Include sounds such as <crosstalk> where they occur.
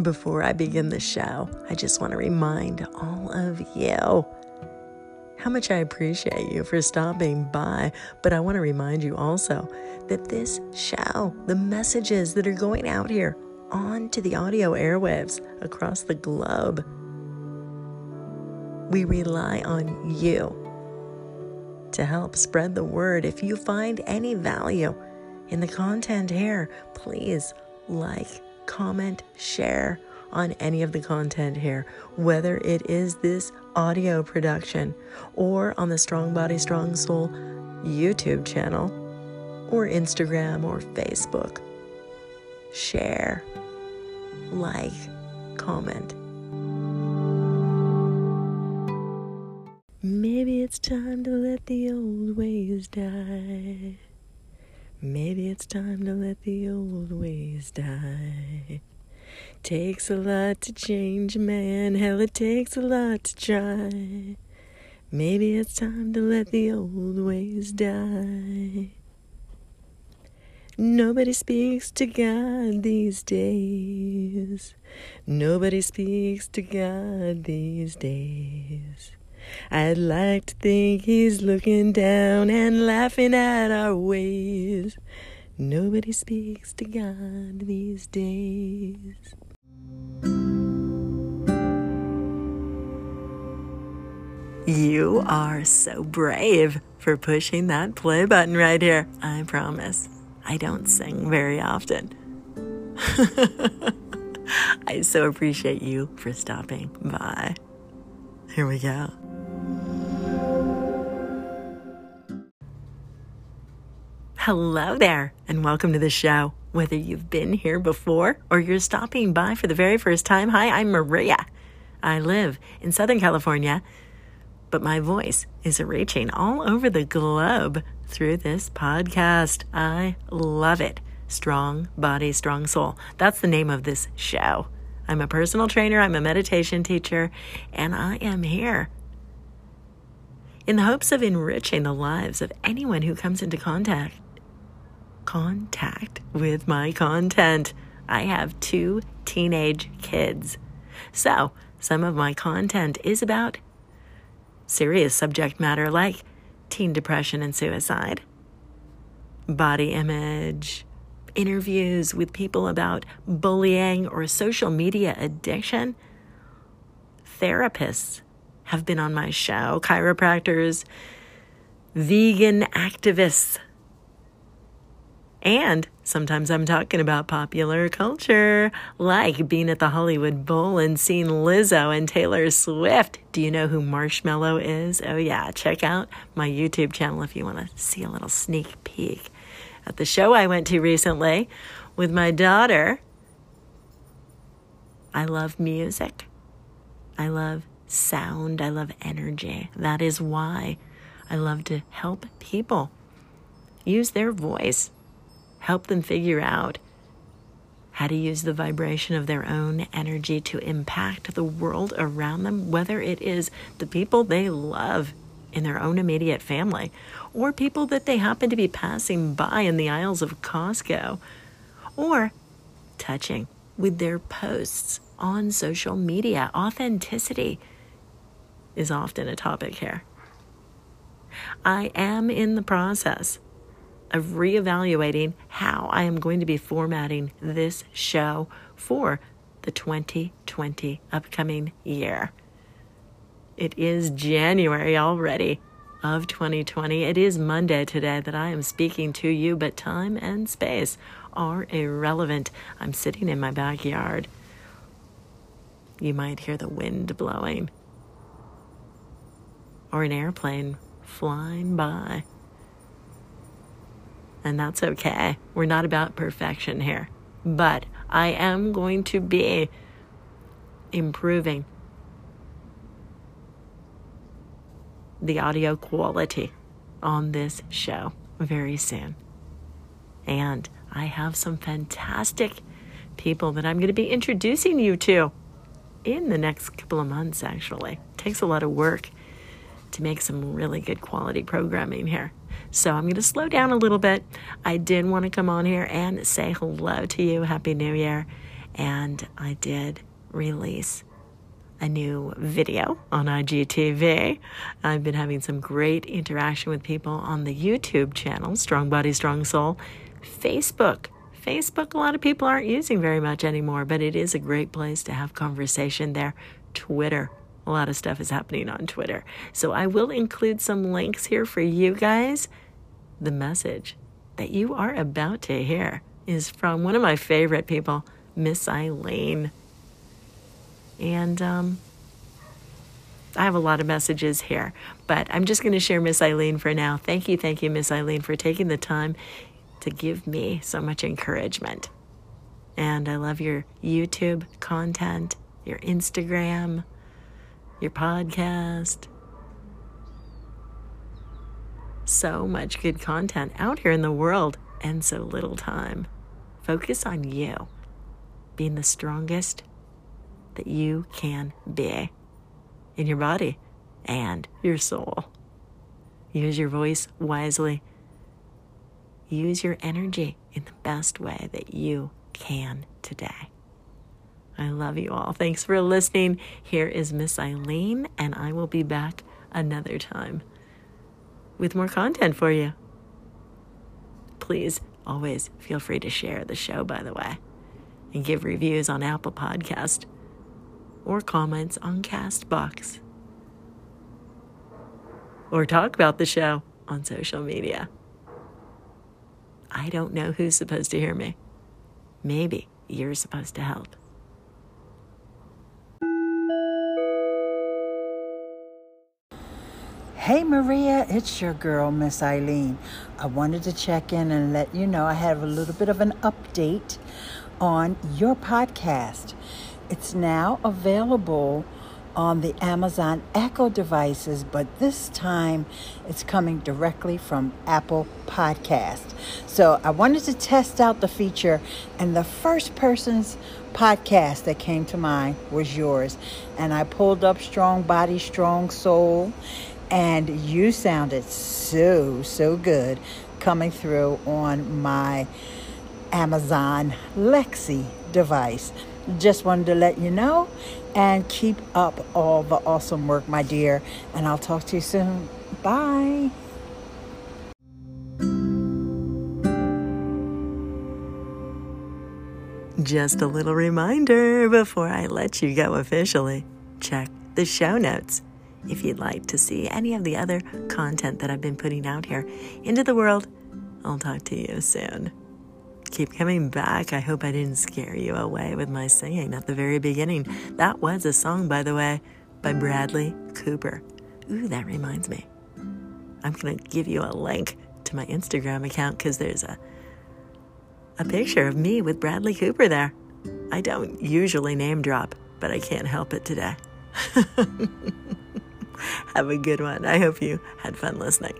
Before I begin the show, I just want to remind all of you how much I appreciate you for stopping by. But I want to remind you also that this show, the messages that are going out here onto the audio airwaves across the globe, we rely on you to help spread the word. If you find any value in the content here, please like, comment, share on any of the content here, whether it is this audio production or on the Strong Body, Strong Soul YouTube channel or Instagram or Facebook. Share, like, comment. Maybe it's time to let the old ways die. Maybe it's time to let the old ways die. Takes a lot to change a man, hell, it takes a lot to try. Maybe it's time to let the old ways die. Nobody speaks to God these days. Nobody speaks to God these days. I'd like to think he's looking down and laughing at our ways. Nobody speaks to God these days. You are so brave for pushing that play button right here. I promise. I don't sing very often. <laughs> I so appreciate you for stopping by. Here we go. Hello there, and welcome to the show. Whether you've been here before or you're stopping by for the very first time, hi, I'm Maria. I live in Southern California, but my voice is reaching all over the globe through this podcast. I love it. Strong Body, Strong Soul. That's the name of this show. I'm a personal trainer, I'm a meditation teacher, and I am here in the hopes of enriching the lives of anyone who comes into contact contact with my content. I have two teenage kids. So, some of my content is about serious subject matter like teen depression and suicide, body image, interviews with people about bullying or social media addiction. Therapists have been on my show, chiropractors, vegan activists and sometimes I'm talking about popular culture, like being at the Hollywood Bowl and seeing Lizzo and Taylor Swift. Do you know who Marshmello is? Oh, yeah. Check out my YouTube channel if you want to see a little sneak peek at the show I went to recently with my daughter. I love music. I love sound. I love energy. That is why I love to help people use their voice help them figure out how to use the vibration of their own energy to impact the world around them, whether it is the people they love in their own immediate family or people that they happen to be passing by in the aisles of Costco or touching with their posts on social media. Authenticity is often a topic here. I am in the process of reevaluating how I am going to be formatting this show for the 2020 upcoming year. It is January already of 2020. It is Monday today that I am speaking to you, but time and space are irrelevant. I'm sitting in my backyard. You might hear the wind blowing or an airplane flying by and that's okay. We're not about perfection here. But I am going to be improving the audio quality on this show very soon. And I have some fantastic people that I'm going to be introducing you to in the next couple of months, actually. It takes a lot of work to make some really good quality programming here. So I'm going to slow down a little bit. I did want to come on here and say hello to you. Happy New Year. And I did release a new video on IGTV. I've been having some great interaction with people on the YouTube channel, Strong Body, Strong Soul. Facebook. Facebook, a lot of people aren't using very much anymore, but it is a great place to have conversation there. Twitter. A lot of stuff is happening on Twitter. So I will include some links here for you guys. The message that you are about to hear is from one of my favorite people, Miss Eileen. And um, I have a lot of messages here, but I'm just going to share Miss Eileen for now. Thank you, thank you, Miss Eileen, for taking the time to give me so much encouragement. And I love your YouTube content, your Instagram, your podcast. So much good content out here in the world and so little time. Focus on you being the strongest that you can be in your body and your soul. Use your voice wisely. Use your energy in the best way that you can today. I love you all. Thanks for listening. Here is Miss Eileen, and I will be back another time with more content for you. Please always feel free to share the show, by the way, and give reviews on Apple Podcast or comments on Castbox. Or talk about the show on social media. I don't know who's supposed to hear me. Maybe you're supposed to help. Hey Maria, it's your girl, Miss Eileen. I wanted to check in and let you know I have a little bit of an update on your podcast. It's now available on the Amazon Echo devices, but this time it's coming directly from Apple Podcast. So I wanted to test out the feature, and the first person's podcast that came to mind was yours. And I pulled up Strong Body, Strong Soul, and you sounded so, so good coming through on my Amazon Lexi device. Just wanted to let you know and keep up all the awesome work, my dear. And I'll talk to you soon. Bye. Just a little reminder before I let you go officially check the show notes if you'd like to see any of the other content that I've been putting out here into the world. I'll talk to you soon keep coming back. I hope I didn't scare you away with my singing at the very beginning. That was a song, by the way, by Bradley Cooper. Ooh, that reminds me. I'm going to give you a link to my Instagram account because there's a, a picture of me with Bradley Cooper there. I don't usually name drop, but I can't help it today. <laughs> Have a good one. I hope you had fun listening.